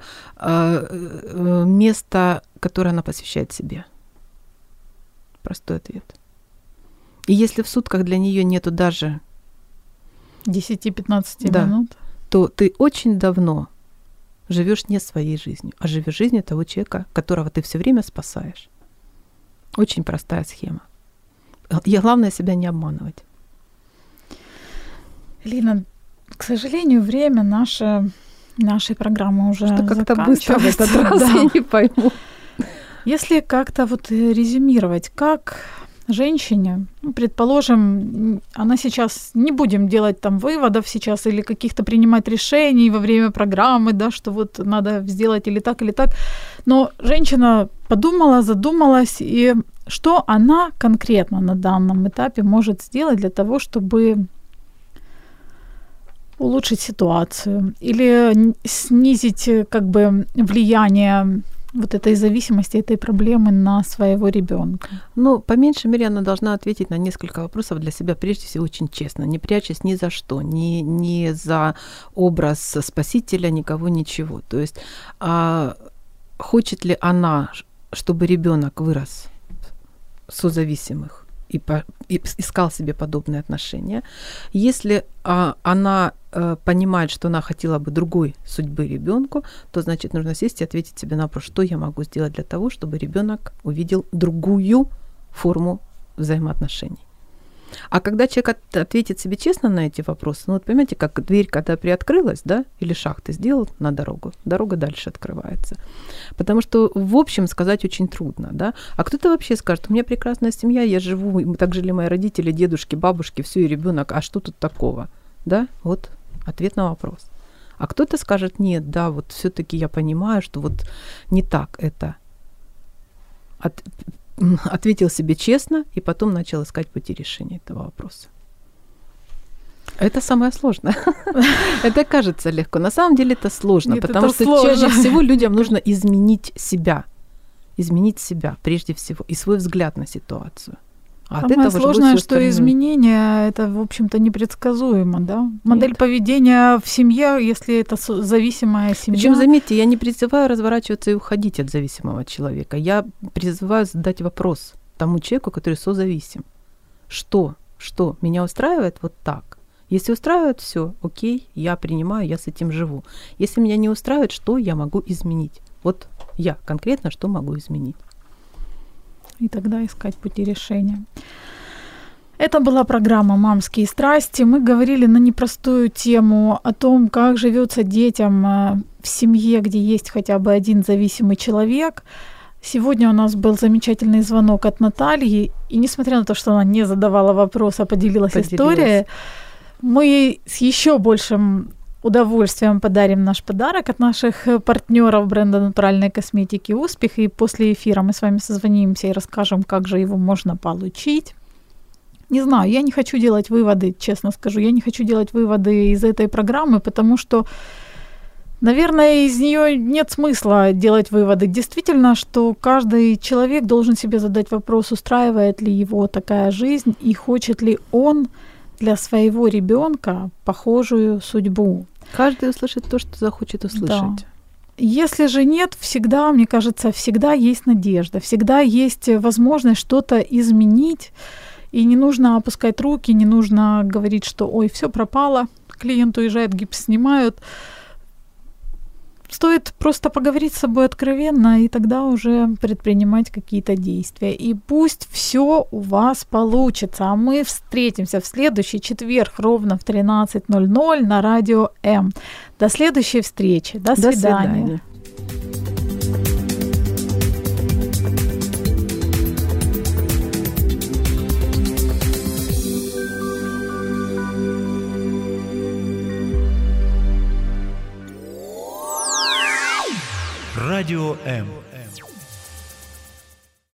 место, которое она посвящает себе. Простой ответ. И если в сутках для нее нету даже, 10-15 Да. минут? то ты очень давно живешь не своей жизнью, а живешь жизнью того человека, которого ты все время спасаешь. Очень простая схема. И главное себя не обманывать. Лина, к сожалению, время наше, нашей программы уже Что как-то быстро в этот раз, Да. я не пойму. Если как-то вот резюмировать, как женщине, ну, предположим, она сейчас, не будем делать там выводов сейчас или каких-то принимать решений во время программы, да, что вот надо сделать или так, или так, но женщина подумала, задумалась, и что она конкретно на данном этапе может сделать для того, чтобы улучшить ситуацию или снизить э, как бы влияние вот этой зависимости, этой проблемы на своего ребенка. Ну, по меньшей мере, она должна ответить на несколько вопросов для себя, прежде всего, очень честно, не прячась ни за что, ни, ни за образ спасителя, никого, ничего. То есть, а, хочет ли она, чтобы ребенок вырос созависимых и, по- и искал себе подобные отношения. Если а, она э, понимает, что она хотела бы другой судьбы ребенку, то значит нужно сесть и ответить себе на вопрос, что я могу сделать для того, чтобы ребенок увидел другую форму взаимоотношений. А когда человек от- ответит себе честно на эти вопросы, ну вот понимаете, как дверь, когда приоткрылась, да, или шаг ты сделал на дорогу, дорога дальше открывается. Потому что в общем сказать очень трудно, да. А кто-то вообще скажет, у меня прекрасная семья, я живу, и так жили мои родители, дедушки, бабушки, все, и ребенок, а что тут такого? Да, вот ответ на вопрос. А кто-то скажет, нет, да, вот все-таки я понимаю, что вот не так это. От- ответил себе честно и потом начал искать пути решения этого вопроса. Это самое сложное. Это кажется легко. На самом деле это сложно, Нет, потому это что сложно. чаще всего людям нужно изменить себя. Изменить себя прежде всего и свой взгляд на ситуацию. А от Самое этого сложное, что остальное. изменения это, в общем-то, непредсказуемо, да? Модель Нет. поведения в семье, если это зависимая семья. Причем, заметьте, я не призываю разворачиваться и уходить от зависимого человека. Я призываю задать вопрос тому человеку, который созависим. Что? Что? Меня устраивает вот так? Если устраивает, все, окей, я принимаю, я с этим живу. Если меня не устраивает, что я могу изменить? Вот я конкретно что могу изменить? И тогда искать пути решения. Это была программа «Мамские страсти». Мы говорили на непростую тему о том, как живется детям э, в семье, где есть хотя бы один зависимый человек. Сегодня у нас был замечательный звонок от Натальи, и несмотря на то, что она не задавала вопрос, а поделилась, Поделилась. историей, мы с еще большим удовольствием подарим наш подарок от наших э, партнеров бренда натуральной косметики «Успех». И после эфира мы с вами созвонимся и расскажем, как же его можно получить. Не знаю, я не хочу делать выводы, честно скажу, я не хочу делать выводы из этой программы, потому что, наверное, из нее нет смысла делать выводы. Действительно, что каждый человек должен себе задать вопрос, устраивает ли его такая жизнь и хочет ли он для своего ребенка похожую судьбу. Каждый услышит то, что захочет услышать. Если же нет, всегда, мне кажется, всегда есть надежда, всегда есть возможность что-то изменить, и не нужно опускать руки, не нужно говорить, что ой, все пропало, клиент уезжает, гипс снимают. Стоит просто поговорить с собой откровенно и тогда уже предпринимать какие-то действия. И пусть все у вас получится. А мы встретимся в следующий четверг ровно в 13.00 на радио М. До следующей встречи. До свидания. До свидания. Радио М.